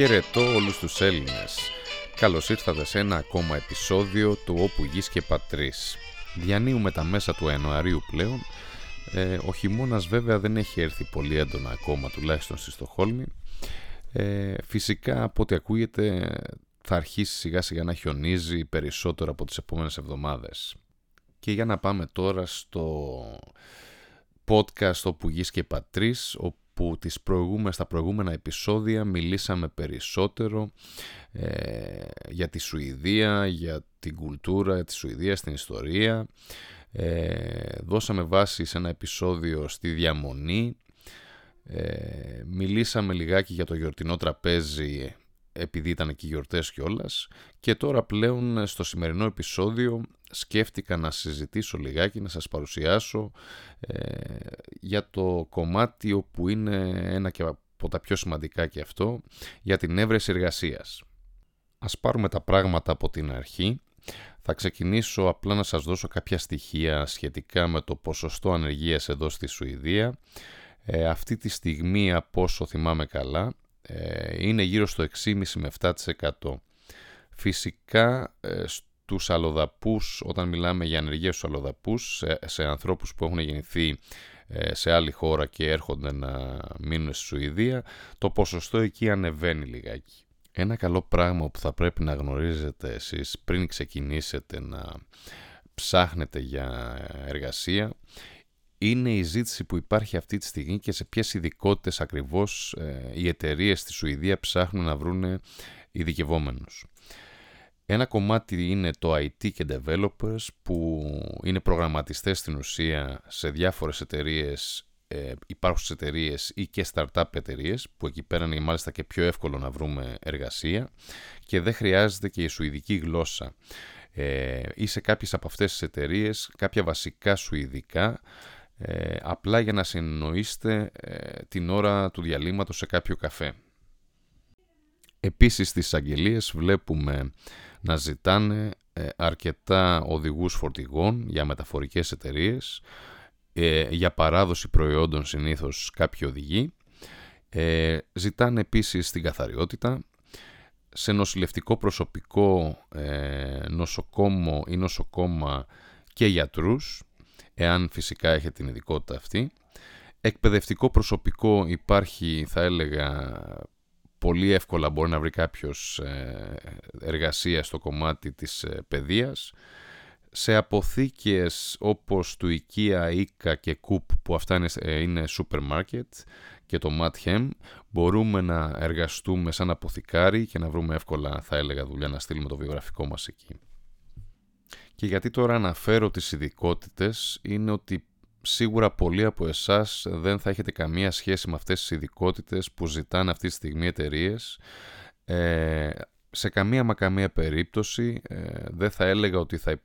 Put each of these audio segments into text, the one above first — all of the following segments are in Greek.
Χαιρετώ όλους τους Έλληνες. Καλώς ήρθατε σε ένα ακόμα επεισόδιο του Όπου Γης και Πατρίς. Διανύουμε τα μέσα του Ιανουαρίου πλέον. Ε, ο χειμώνας βέβαια δεν έχει έρθει πολύ έντονα ακόμα, τουλάχιστον στη Στοχόλμη. Ε, φυσικά από ό,τι ακούγεται θα αρχίσει σιγά σιγά να χιονίζει περισσότερο από τις επόμενες εβδομάδες. Και για να πάμε τώρα στο podcast όπου γης και πατρίς, όπου τις προηγούμε, στα προηγούμενα επεισόδια μιλήσαμε περισσότερο ε, για τη Σουηδία, για την κουλτούρα της Σουηδίας, την ιστορία. Ε, δώσαμε βάση σε ένα επεισόδιο στη διαμονή. Ε, μιλήσαμε λιγάκι για το γιορτινό τραπέζι επειδή ήταν και γιορτές κιόλας και τώρα πλέον στο σημερινό επεισόδιο σκέφτηκα να συζητήσω λιγάκι, να σας παρουσιάσω ε, για το κομμάτι όπου είναι ένα και από τα πιο σημαντικά και αυτό, για την έβρεση εργασίας. Ας πάρουμε τα πράγματα από την αρχή. Θα ξεκινήσω απλά να σας δώσω κάποια στοιχεία σχετικά με το ποσοστό ανεργίας εδώ στη Σουηδία. Ε, αυτή τη στιγμή, από όσο θυμάμαι καλά, ε, είναι γύρω στο 6,5 με 7%. Φυσικά ε, στους αλλοδαπούς, όταν μιλάμε για ανεργία στους αλλοδαπούς, σε, σε ανθρώπους που έχουν γεννηθεί ε, σε άλλη χώρα και έρχονται να μείνουν στη Σουηδία, το ποσοστό εκεί ανεβαίνει λιγάκι. Ένα καλό πράγμα που θα πρέπει να γνωρίζετε εσείς πριν ξεκινήσετε να ψάχνετε για εργασία είναι η ζήτηση που υπάρχει αυτή τη στιγμή και σε ποιες ειδικότητες ακριβώς ε, οι εταιρείες στη Σουηδία ψάχνουν να βρουν ειδικευόμενους. Ένα κομμάτι είναι το IT και developers που είναι προγραμματιστές στην ουσία σε διάφορες εταιρείες, ε, υπάρχουσες εταιρείες ή και startup εταιρείες που εκεί πέρα είναι μάλιστα και πιο εύκολο να βρούμε εργασία και δεν χρειάζεται και η σουηδική γλώσσα. Ε, ή σε κάποιες από αυτές τις εταιρείες, κάποια βασικά σουηδικά ε, απλά για να συνεννοείστε ε, την ώρα του διαλύματος σε κάποιο καφέ. Επίσης στις αγγελίες βλέπουμε να ζητάνε ε, αρκετά οδηγούς φορτηγών για μεταφορικές εταιρείες, ε, για παράδοση προϊόντων συνήθως κάποιοι οδηγοί, ζητάνε επίσης την καθαριότητα, σε νοσηλευτικό προσωπικό, νοσοκόμο ή νοσοκόμα και γιατρούς, εάν φυσικά έχετε την ειδικότητα αυτή. Εκπαιδευτικό προσωπικό υπάρχει, θα έλεγα, πολύ εύκολα μπορεί να βρει κάποιος ε, εργασία στο κομμάτι της ε, παιδείας. Σε αποθήκες όπως του IKEA, ICA και Coop που αυτά είναι, ε, είναι σούπερ μάρκετ και το Mathem μπορούμε να εργαστούμε σαν αποθηκάρι και να βρούμε εύκολα θα έλεγα δουλειά να στείλουμε το βιογραφικό μας εκεί. Και γιατί τώρα αναφέρω τις ειδικότητες είναι ότι σίγουρα πολλοί από εσάς δεν θα έχετε καμία σχέση με αυτές τις ειδικότητες που ζητάνε αυτή τη στιγμή εταιρείες. Ε, σε καμία μα καμία περίπτωση ε, δεν θα έλεγα ότι θα,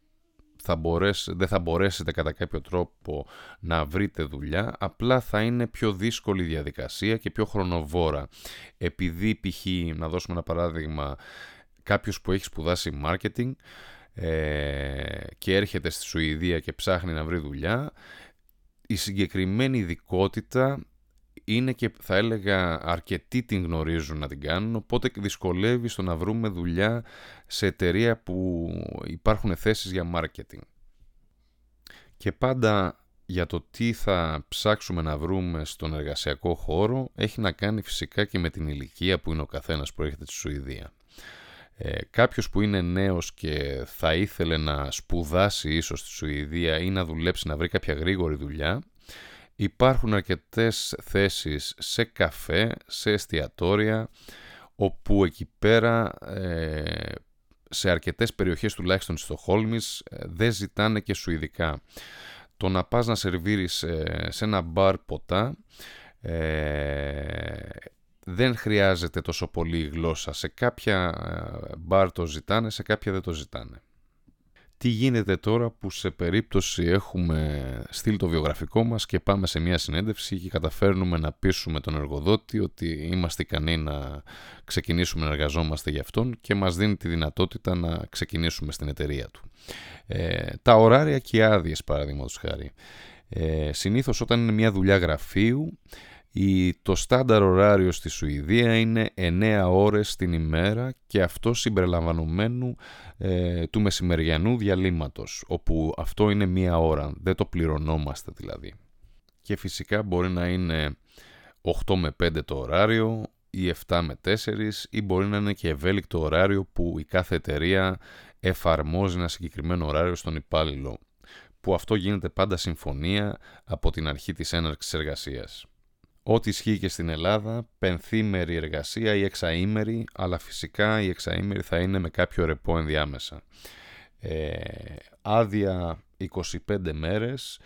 θα δεν θα μπορέσετε κατά κάποιο τρόπο να βρείτε δουλειά, απλά θα είναι πιο δύσκολη διαδικασία και πιο χρονοβόρα. Επειδή π.χ. να δώσουμε ένα παράδειγμα κάποιος που έχει σπουδάσει marketing ε, και έρχεται στη Σουηδία και ψάχνει να βρει δουλειά, η συγκεκριμένη ειδικότητα είναι και θα έλεγα αρκετοί την γνωρίζουν να την κάνουν, οπότε δυσκολεύει στο να βρούμε δουλειά σε εταιρεία που υπάρχουν θέσεις για marketing. Και πάντα για το τι θα ψάξουμε να βρούμε στον εργασιακό χώρο έχει να κάνει φυσικά και με την ηλικία που είναι ο καθένας που έρχεται στη Σουηδία. Ε, κάποιος που είναι νέος και θα ήθελε να σπουδάσει ίσως στη Σουηδία ή να δουλέψει να βρει κάποια γρήγορη δουλειά, υπάρχουν αρκετές θέσεις σε καφέ, σε εστιατόρια, όπου εκεί πέρα ε, σε αρκετές περιοχές τουλάχιστον στο Στοχόλμης ε, δεν ζητάνε και σουηδικά. Το να πας να σερβίρεις ε, σε ένα μπαρ ποτά δεν χρειάζεται τόσο πολύ γλώσσα. Σε κάποια ε, μπαρ το ζητάνε, σε κάποια δεν το ζητάνε. Τι γίνεται τώρα που σε περίπτωση έχουμε στείλει το βιογραφικό μας και πάμε σε μια συνέντευξη και καταφέρνουμε να πείσουμε τον εργοδότη ότι είμαστε ικανοί να ξεκινήσουμε να εργαζόμαστε για αυτόν και μας δίνει τη δυνατότητα να ξεκινήσουμε στην εταιρεία του. Ε, τα ωράρια και οι άδειες παραδείγματος χάρη. Ε, συνήθως όταν είναι μια δουλειά γραφείου το στάνταρ ωράριο στη Σουηδία είναι 9 ώρες την ημέρα και αυτό συμπεριλαμβανομένου ε, του μεσημεριανού διαλύματος, όπου αυτό είναι μία ώρα, δεν το πληρωνόμαστε δηλαδή. Και φυσικά μπορεί να είναι 8 με 5 το ωράριο ή 7 με 4 ή μπορεί να είναι και ευέλικτο ωράριο που η κάθε εταιρεία εφαρμόζει ένα συγκεκριμένο ωράριο στον υπάλληλο που αυτό γίνεται πάντα συμφωνία από την αρχή της έναρξης εργασίας. Ό,τι ισχύει και στην Ελλάδα, πενθήμερη εργασία ή εξαήμερη, αλλά φυσικά η εξαήμερη θα είναι με κάποιο ρεπό ενδιάμεσα. Ε, άδεια 25 μέρες,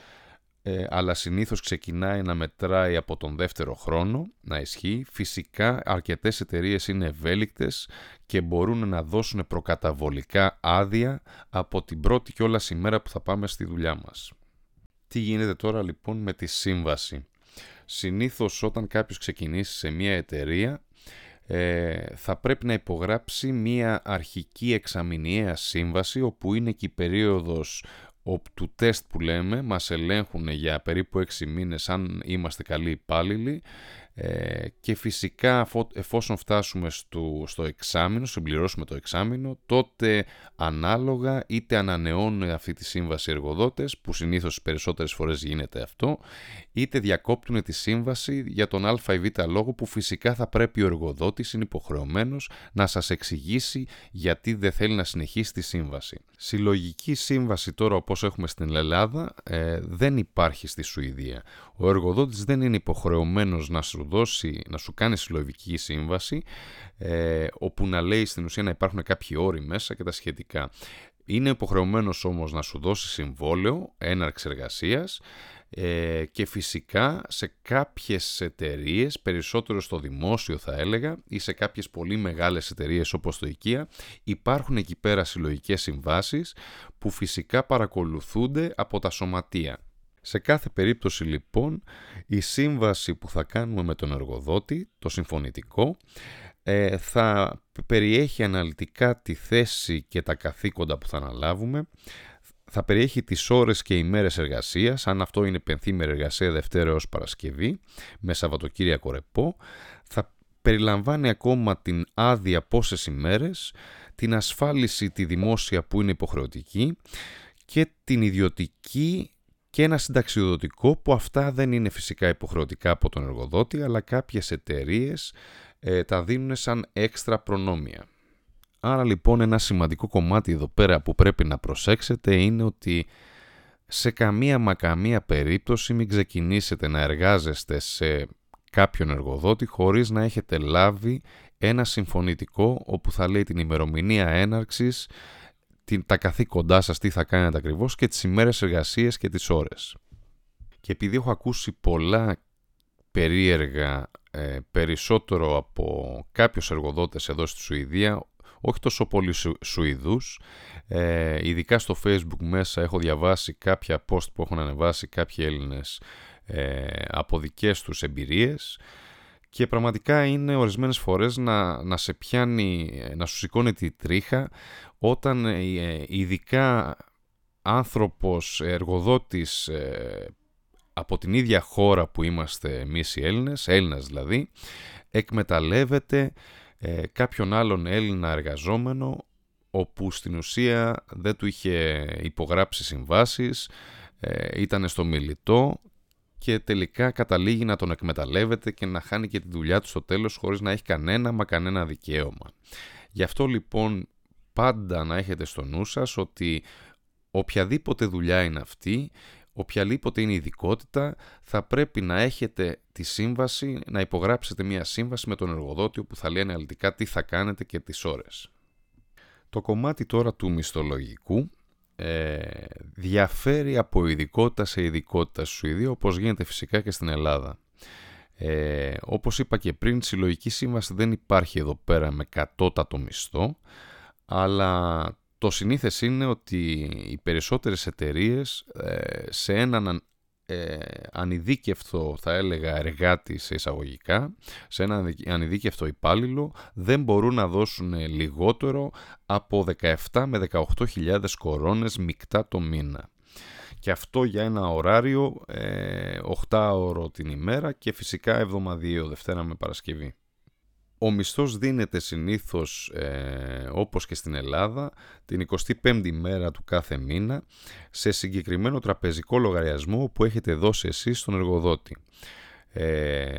ε, αλλά συνήθως ξεκινάει να μετράει από τον δεύτερο χρόνο, να ισχύει. Φυσικά αρκετές εταιρείες είναι ευέλικτες και μπορούν να δώσουν προκαταβολικά άδεια από την πρώτη κιόλας ημέρα που θα πάμε στη δουλειά μας. Τι γίνεται τώρα λοιπόν με τη σύμβαση; Συνήθως όταν κάποιος ξεκινήσει σε μια εταιρεία ε, θα πρέπει να υπογράψει μια αρχική εξαμηνιαία σύμβαση όπου είναι και η περίοδος του τεστ που λέμε μας ελέγχουν για περίπου 6 μήνες αν είμαστε καλοί υπάλληλοι. Ε, και φυσικά εφόσον φτάσουμε στο, στο εξάμεινο, συμπληρώσουμε το εξάμεινο, τότε ανάλογα είτε ανανεώνουν αυτή τη σύμβαση εργοδότες, που συνήθως περισσότερες φορές γίνεται αυτό, είτε διακόπτουν τη σύμβαση για τον α ή β λόγο που φυσικά θα πρέπει ο εργοδότης είναι υποχρεωμένος να σας εξηγήσει γιατί δεν θέλει να συνεχίσει τη σύμβαση. Συλλογική σύμβαση τώρα όπως έχουμε στην Ελλάδα ε, δεν υπάρχει στη Σουηδία. Ο εργοδότης δεν είναι υποχρεωμένος να σου δώσει, να σου κάνει συλλογική σύμβαση, ε, όπου να λέει στην ουσία να υπάρχουν κάποιοι όροι μέσα και τα σχετικά. Είναι υποχρεωμένος όμως να σου δώσει συμβόλαιο έναρξης εργασίας ε, και φυσικά σε κάποιες εταιρείες, περισσότερο στο δημόσιο θα έλεγα ή σε κάποιες πολύ μεγάλες εταιρείες όπως το IKEA υπάρχουν εκεί πέρα συλλογικές συμβάσεις που φυσικά παρακολουθούνται από τα σωματεία. Σε κάθε περίπτωση λοιπόν η σύμβαση που θα κάνουμε με τον εργοδότη, το συμφωνητικό, ε, θα περιέχει αναλυτικά τη θέση και τα καθήκοντα που θα αναλάβουμε, θα περιέχει τις ώρες και ημέρες εργασίας, αν αυτό είναι πενθήμερη εργασία Δευτέρα ως Παρασκευή, με Σαββατοκύριακο ρεπό, θα περιλαμβάνει ακόμα την άδεια πόσες ημέρες, την ασφάλιση τη δημόσια που είναι υποχρεωτική και την ιδιωτική και ένα συνταξιοδοτικό που αυτά δεν είναι φυσικά υποχρεωτικά από τον εργοδότη αλλά κάποιες εταιρείες ε, τα δίνουν σαν έξτρα προνόμια. Άρα λοιπόν ένα σημαντικό κομμάτι εδώ πέρα που πρέπει να προσέξετε είναι ότι σε καμία μα καμία περίπτωση μην ξεκινήσετε να εργάζεστε σε κάποιον εργοδότη χωρίς να έχετε λάβει ένα συμφωνητικό όπου θα λέει την ημερομηνία έναρξης τα καθήκοντά σας, τι θα κάνετε ακριβώς και τις ημέρες εργασίες και τις ώρες. Και επειδή έχω ακούσει πολλά περίεργα ε, περισσότερο από κάποιους εργοδότες εδώ στη Σουηδία, όχι τόσο πολύ Σου, Σουηδούς, ε, ειδικά στο facebook μέσα έχω διαβάσει κάποια post που έχουν ανεβάσει κάποιοι Έλληνες ε, από δικές τους εμπειρίες. Και πραγματικά είναι ορισμένες φορές να, να σε πιάνει, να σου σηκώνει τη τρίχα όταν ε, ε, ειδικά άνθρωπος, εργοδότης ε, από την ίδια χώρα που είμαστε εμείς οι Έλληνες, Έλληνας δηλαδή, εκμεταλλεύεται κάποιον άλλον Έλληνα εργαζόμενο όπου στην ουσία δεν του είχε υπογράψει συμβάσεις, ήταν στο μιλητό και τελικά καταλήγει να τον εκμεταλλεύεται και να χάνει και τη δουλειά του στο τέλος χωρίς να έχει κανένα μα κανένα δικαίωμα. Γι' αυτό λοιπόν πάντα να έχετε στο νου σας ότι οποιαδήποτε δουλειά είναι αυτή, οποιαδήποτε είναι η ειδικότητα, θα πρέπει να έχετε τη σύμβαση, να υπογράψετε μια σύμβαση με τον εργοδότη που θα λέει αναλυτικά τι θα κάνετε και τις ώρες. Το κομμάτι τώρα του μισθολογικού ε, διαφέρει από ειδικότητα σε ειδικότητα στη Σουηδία, όπως γίνεται φυσικά και στην Ελλάδα. Ε, όπως είπα και πριν, συλλογική σύμβαση δεν υπάρχει εδώ πέρα με κατώτατο μισθό, αλλά το συνήθες είναι ότι οι περισσότερες εταιρείες ε, σε έναν ε, ανειδίκευτο θα έλεγα εργάτη σε εισαγωγικά, σε έναν ανειδίκευτο υπάλληλο δεν μπορούν να δώσουν λιγότερο από 17 με 18.000 κορώνες μεικτά το μήνα. Και αυτό για ένα ωράριο ε, 8 ώρο την ημέρα και φυσικά εβδομαδιαίο Δευτέρα με Παρασκευή. Ο μισθός δίνεται συνήθως, ε, όπως και στην Ελλάδα, την 25η μέρα του κάθε μήνα σε συγκεκριμένο τραπεζικό λογαριασμό που έχετε δώσει εσείς στον εργοδότη. Ε,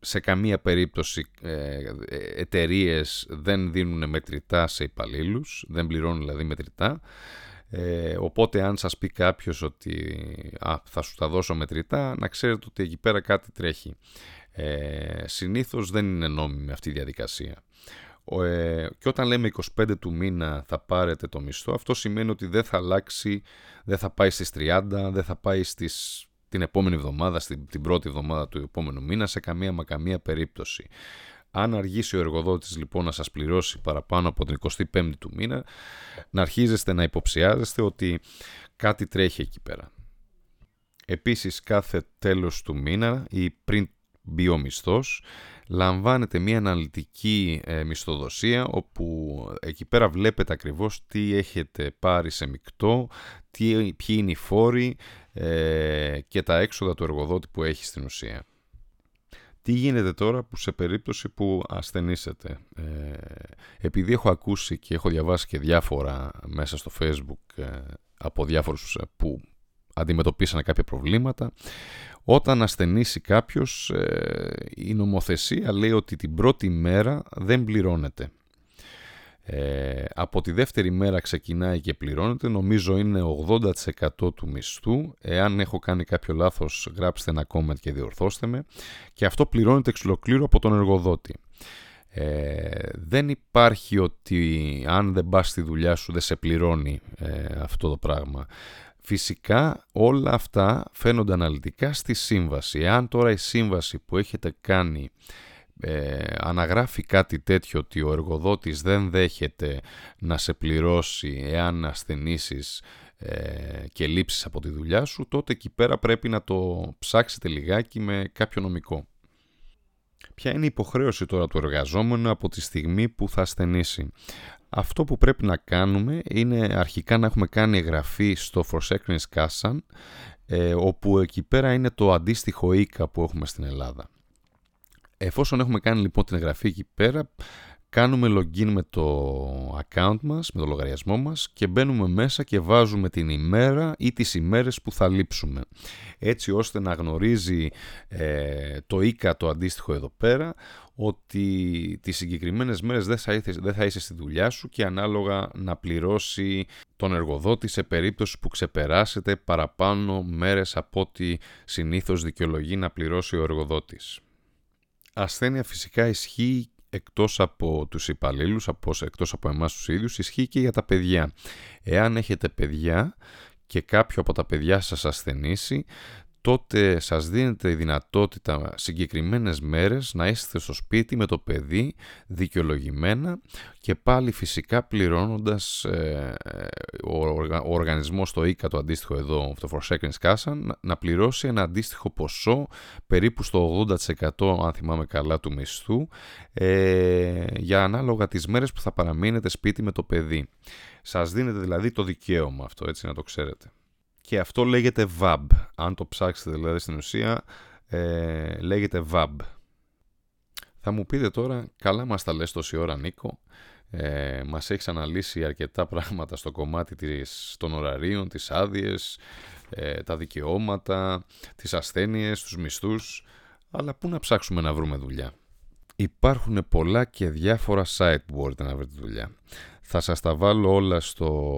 σε καμία περίπτωση ε, εταιρείες δεν δίνουν μετρητά σε υπαλλήλους, δεν πληρώνουν δηλαδή μετρητά. Ε, οπότε αν σας πει κάποιος ότι α, θα σου τα δώσω μετρητά, να ξέρετε ότι εκεί πέρα κάτι τρέχει. Ε, συνήθως δεν είναι νόμιμη αυτή η διαδικασία. Ε, και όταν λέμε 25 του μήνα θα πάρετε το μισθό, αυτό σημαίνει ότι δεν θα αλλάξει, δεν θα πάει στις 30, δεν θα πάει στις, την επόμενη εβδομάδα, στην, την πρώτη εβδομάδα του επόμενου μήνα, σε καμία μα καμία περίπτωση. Αν αργήσει ο εργοδότης λοιπόν να σας πληρώσει παραπάνω από την 25η του μήνα, να αρχίζεστε να υποψιάζεστε ότι κάτι τρέχει εκεί πέρα. Επίσης κάθε τέλος του μήνα ή πριν μπει ο μισθός, λαμβάνετε μια αναλυτική ε, μισθοδοσία όπου εκεί πέρα βλέπετε ακριβώς τι έχετε πάρει σε μεικτό, τι, ποιοι είναι οι φόροι ε, και τα έξοδα του εργοδότη που έχει στην ουσία. Τι γίνεται τώρα που σε περίπτωση που ασθενήσετε. Ε, επειδή έχω ακούσει και έχω διαβάσει και διάφορα μέσα στο facebook ε, από διάφορους που αντιμετωπίσανε κάποια προβλήματα, όταν ασθενήσει κάποιος, ε, η νομοθεσία λέει ότι την πρώτη μέρα δεν πληρώνεται. Ε, από τη δεύτερη μέρα ξεκινάει και πληρώνεται, νομίζω είναι 80% του μισθού. Εάν έχω κάνει κάποιο λάθος γράψτε ένα comment και διορθώστε με. Και αυτό πληρώνεται εξ ολοκλήρου από τον εργοδότη. Ε, δεν υπάρχει ότι αν δεν πας στη δουλειά σου δεν σε πληρώνει ε, αυτό το πράγμα. Φυσικά όλα αυτά φαίνονται αναλυτικά στη σύμβαση. Εάν τώρα η σύμβαση που έχετε κάνει ε, αναγράφει κάτι τέτοιο ότι ο εργοδότης δεν δέχεται να σε πληρώσει εάν ασθενήσεις ε, και λείψεις από τη δουλειά σου, τότε εκεί πέρα πρέπει να το ψάξετε λιγάκι με κάποιο νομικό. Ποια είναι η υποχρέωση τώρα του εργαζόμενου από τη στιγμή που θα ασθενήσει; Αυτό που πρέπει να κάνουμε είναι αρχικά να έχουμε κάνει εγγραφή στο Forsekrins ε, όπου εκεί πέρα είναι το αντίστοιχο ΙΚΑ που έχουμε στην Ελλάδα. Εφόσον έχουμε κάνει λοιπόν την εγγραφή εκεί πέρα, κάνουμε login με το account μας, με το λογαριασμό μας και μπαίνουμε μέσα και βάζουμε την ημέρα ή τις ημέρες που θα λείψουμε. Έτσι ώστε να γνωρίζει ε, το ΙΚΑ το αντίστοιχο εδώ πέρα ότι τις συγκεκριμένες μέρες δεν θα, δεν θα είσαι στη δουλειά σου και ανάλογα να πληρώσει τον εργοδότη σε περίπτωση που ξεπεράσετε παραπάνω μέρες από ό,τι συνήθως δικαιολογεί να πληρώσει ο εργοδότης. Ασθένεια φυσικά ισχύει εκτός από τους υπαλλήλους, εκτός από εμάς τους ίδιους, ισχύει και για τα παιδιά. Εάν έχετε παιδιά και κάποιο από τα παιδιά σας ασθενήσει, τότε σας δίνεται η δυνατότητα συγκεκριμένες μέρες να είστε στο σπίτι με το παιδί δικαιολογημένα και πάλι φυσικά πληρώνοντας ε, ο, ο οργανισμός το ΙΚΑ το αντίστοιχο εδώ, το Seconds Casa, να πληρώσει ένα αντίστοιχο ποσό περίπου στο 80% αν θυμάμαι καλά του μισθού ε, για ανάλογα τις μέρες που θα παραμείνετε σπίτι με το παιδί. Σας δίνεται δηλαδή το δικαίωμα αυτό έτσι να το ξέρετε και αυτό λέγεται VAB. Αν το ψάξετε δηλαδή στην ουσία, ε, λέγεται VAB. Θα μου πείτε τώρα, καλά μας τα λες τόση ώρα Νίκο, ε, μας έχεις αναλύσει αρκετά πράγματα στο κομμάτι της, των ωραρίων, τις άδειες, ε, τα δικαιώματα, τις ασθένειες, τους μισθούς, αλλά πού να ψάξουμε να βρούμε δουλειά; Υπάρχουν πολλά και διάφορα site που μπορείτε να βρείτε δουλειά. Θα σας τα βάλω όλα στο...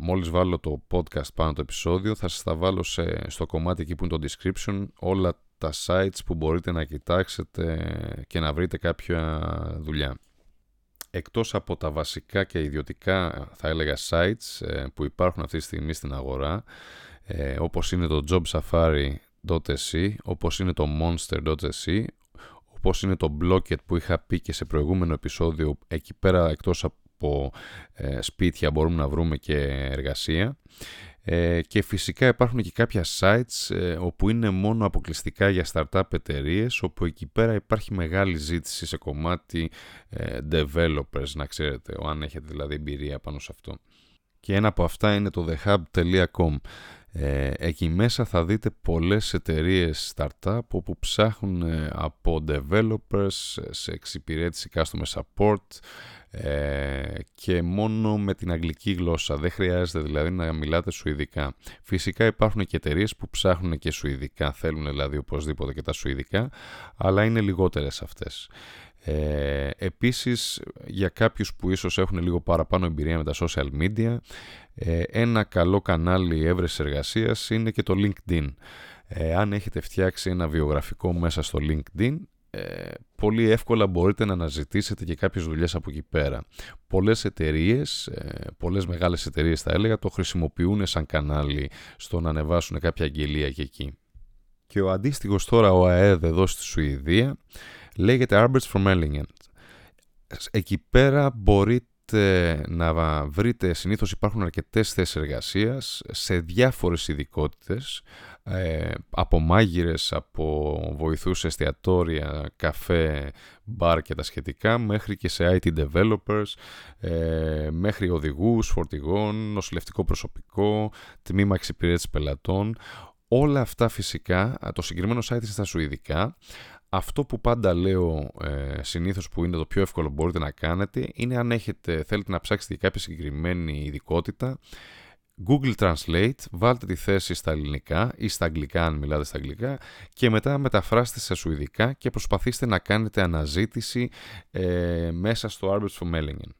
Μόλις βάλω το podcast πάνω το επεισόδιο, θα σας τα βάλω σε, στο κομμάτι εκεί που είναι το description, όλα τα sites που μπορείτε να κοιτάξετε και να βρείτε κάποια δουλειά. Εκτός από τα βασικά και ιδιωτικά, θα έλεγα, sites ε, που υπάρχουν αυτή τη στιγμή στην αγορά, ε, όπως είναι το jobsafari.se, όπως είναι το monster.se, όπως είναι το Blocket που είχα πει και σε προηγούμενο επεισόδιο, εκεί πέρα εκτός από από ε, σπίτια μπορούμε να βρούμε και εργασία ε, και φυσικά υπάρχουν και κάποια sites ε, όπου είναι μόνο αποκλειστικά για startup εταιρείες, όπου εκεί πέρα υπάρχει μεγάλη ζήτηση σε κομμάτι developers να ξέρετε, αν έχετε δηλαδή εμπειρία πάνω σε αυτό. Και ένα από αυτά είναι το thehub.com. Ε, εκεί μέσα θα δείτε πολλές εταιρείες startup όπου ψάχνουν ε, από developers σε εξυπηρέτηση customer support ε, και μόνο με την αγγλική γλώσσα. Δεν χρειάζεται δηλαδή να μιλάτε σουηδικά. Φυσικά υπάρχουν και εταιρείες που ψάχνουν και σουηδικά, θέλουν δηλαδή οπωσδήποτε και τα σουηδικά, αλλά είναι λιγότερες αυτές. Ε, επίσης για κάποιους που ίσως έχουν λίγο παραπάνω εμπειρία με τα social media ε, ένα καλό κανάλι έβρεσης εργασίας είναι και το LinkedIn. Ε, αν έχετε φτιάξει ένα βιογραφικό μέσα στο LinkedIn ε, πολύ εύκολα μπορείτε να αναζητήσετε και κάποιες δουλειές από εκεί πέρα. Πολλές εταιρείες, ε, πολλές μεγάλες εταιρείες θα έλεγα, το χρησιμοποιούν σαν κανάλι στο να ανεβάσουν κάποια αγγελία και εκεί. Και ο αντίστοιχος τώρα ο ΑΕΔ εδώ στη Σουηδία λέγεται Alberts from Ellingen. Εκεί πέρα μπορείτε να βρείτε, συνήθως υπάρχουν αρκετές θέσεις εργασίας σε διάφορες ειδικότητες, ε, από μάγειρες, από βοηθούς εστιατόρια, καφέ, μπαρ και τα σχετικά, μέχρι και σε IT developers, ε, μέχρι οδηγούς, φορτηγών, νοσηλευτικό προσωπικό, τμήμα εξυπηρέτησης πελατών. Όλα αυτά φυσικά, το συγκεκριμένο site είναι στα Σουηδικά, αυτό που πάντα λέω ε, συνήθως που είναι το πιο εύκολο που μπορείτε να κάνετε είναι αν έχετε, θέλετε να ψάξετε για κάποια συγκεκριμένη ειδικότητα Google Translate, βάλτε τη θέση στα ελληνικά ή στα αγγλικά αν μιλάτε στα αγγλικά και μετά μεταφράστε στα σουηδικά και προσπαθήστε να κάνετε αναζήτηση ε, μέσα στο Arbets for Mellingen.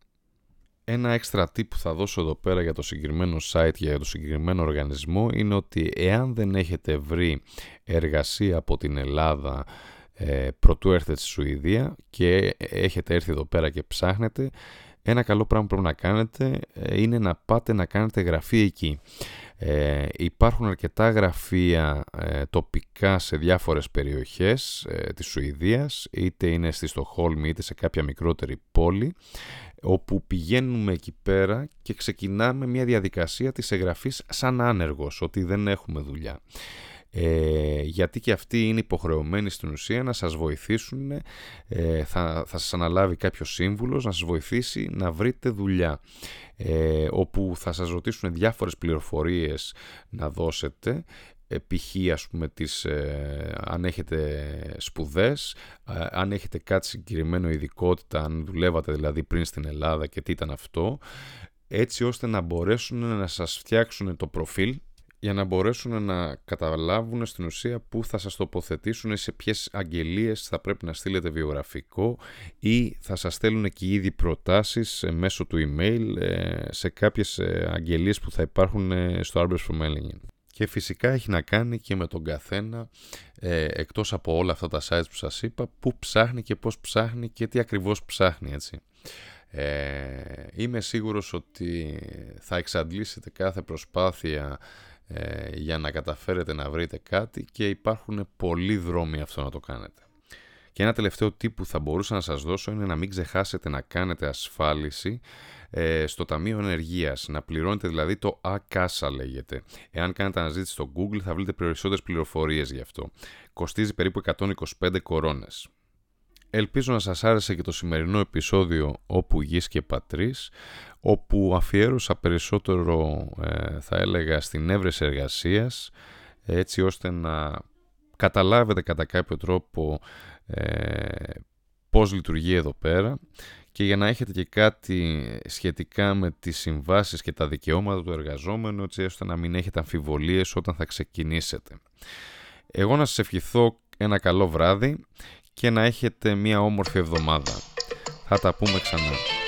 Ένα έξτρα tip που θα δώσω εδώ πέρα για το συγκεκριμένο site για το συγκεκριμένο οργανισμό είναι ότι εάν δεν έχετε βρει εργασία από την Ελλάδα ε, πρωτού έρθετε στη Σουηδία και έχετε έρθει εδώ πέρα και ψάχνετε, ένα καλό πράγμα που πρέπει να κάνετε ε, είναι να πάτε να κάνετε γραφή εκεί. Ε, υπάρχουν αρκετά γραφεία ε, τοπικά σε διάφορες περιοχές ε, της Σουηδίας, είτε είναι στη Στοχόλμη είτε σε κάποια μικρότερη πόλη, όπου πηγαίνουμε εκεί πέρα και ξεκινάμε μια διαδικασία της εγγραφής σαν άνεργος, ότι δεν έχουμε δουλειά ε, γιατί και αυτοί είναι υποχρεωμένοι στην ουσία να σας βοηθήσουν, ε, θα, θα σας αναλάβει κάποιος σύμβουλος να σας βοηθήσει να βρείτε δουλειά, ε, όπου θα σας ρωτήσουν διάφορες πληροφορίες να δώσετε, π.χ. ας πούμε τις, ε, αν έχετε σπουδές, ε, αν έχετε κάτι συγκεκριμένο ειδικότητα, αν δουλεύατε δηλαδή πριν στην Ελλάδα και τι ήταν αυτό, έτσι ώστε να μπορέσουν να σας φτιάξουν το προφίλ για να μπορέσουν να καταλάβουν στην ουσία πού θα σας τοποθετήσουν, σε ποιες αγγελίες θα πρέπει να στείλετε βιογραφικό ή θα σας στέλνουν και ήδη προτάσεις μέσω του email ε, σε κάποιες ε, αγγελίες που θα υπάρχουν ε, στο Arbers for Mailing. Και φυσικά έχει να κάνει και με τον καθένα, εκτός από όλα αυτά τα sites που σας είπα, πού ψάχνει και πώς ψάχνει και τι ακριβώς ψάχνει, έτσι. Ε, είμαι σίγουρος ότι θα εξαντλήσετε κάθε προσπάθεια ε, για να καταφέρετε να βρείτε κάτι και υπάρχουν πολλοί δρόμοι αυτό να το κάνετε. Και ένα τελευταίο tip που θα μπορούσα να σας δώσω είναι να μην ξεχάσετε να κάνετε ασφάλιση ε, στο Ταμείο Ενεργείας, να πληρώνετε δηλαδή το ΑΚΑΣΑ λέγεται. Εάν κάνετε αναζήτηση στο Google θα βρείτε περισσότερες πληροφορίες γι' αυτό. Κοστίζει περίπου 125 κορώνες. Ελπίζω να σας άρεσε και το σημερινό επεισόδιο «Όπου γης και πατρίς» όπου αφιέρωσα περισσότερο ε, θα έλεγα στην έβρεση εργασίας έτσι ώστε να καταλάβετε κατά κάποιο τρόπο ε, πώς λειτουργεί εδώ πέρα και για να έχετε και κάτι σχετικά με τις συμβάσεις και τα δικαιώματα του εργαζόμενου έτσι ώστε να μην έχετε αμφιβολίες όταν θα ξεκινήσετε. Εγώ να σας ευχηθώ ένα καλό βράδυ και να έχετε μια όμορφη εβδομάδα. Θα τα πούμε ξανά.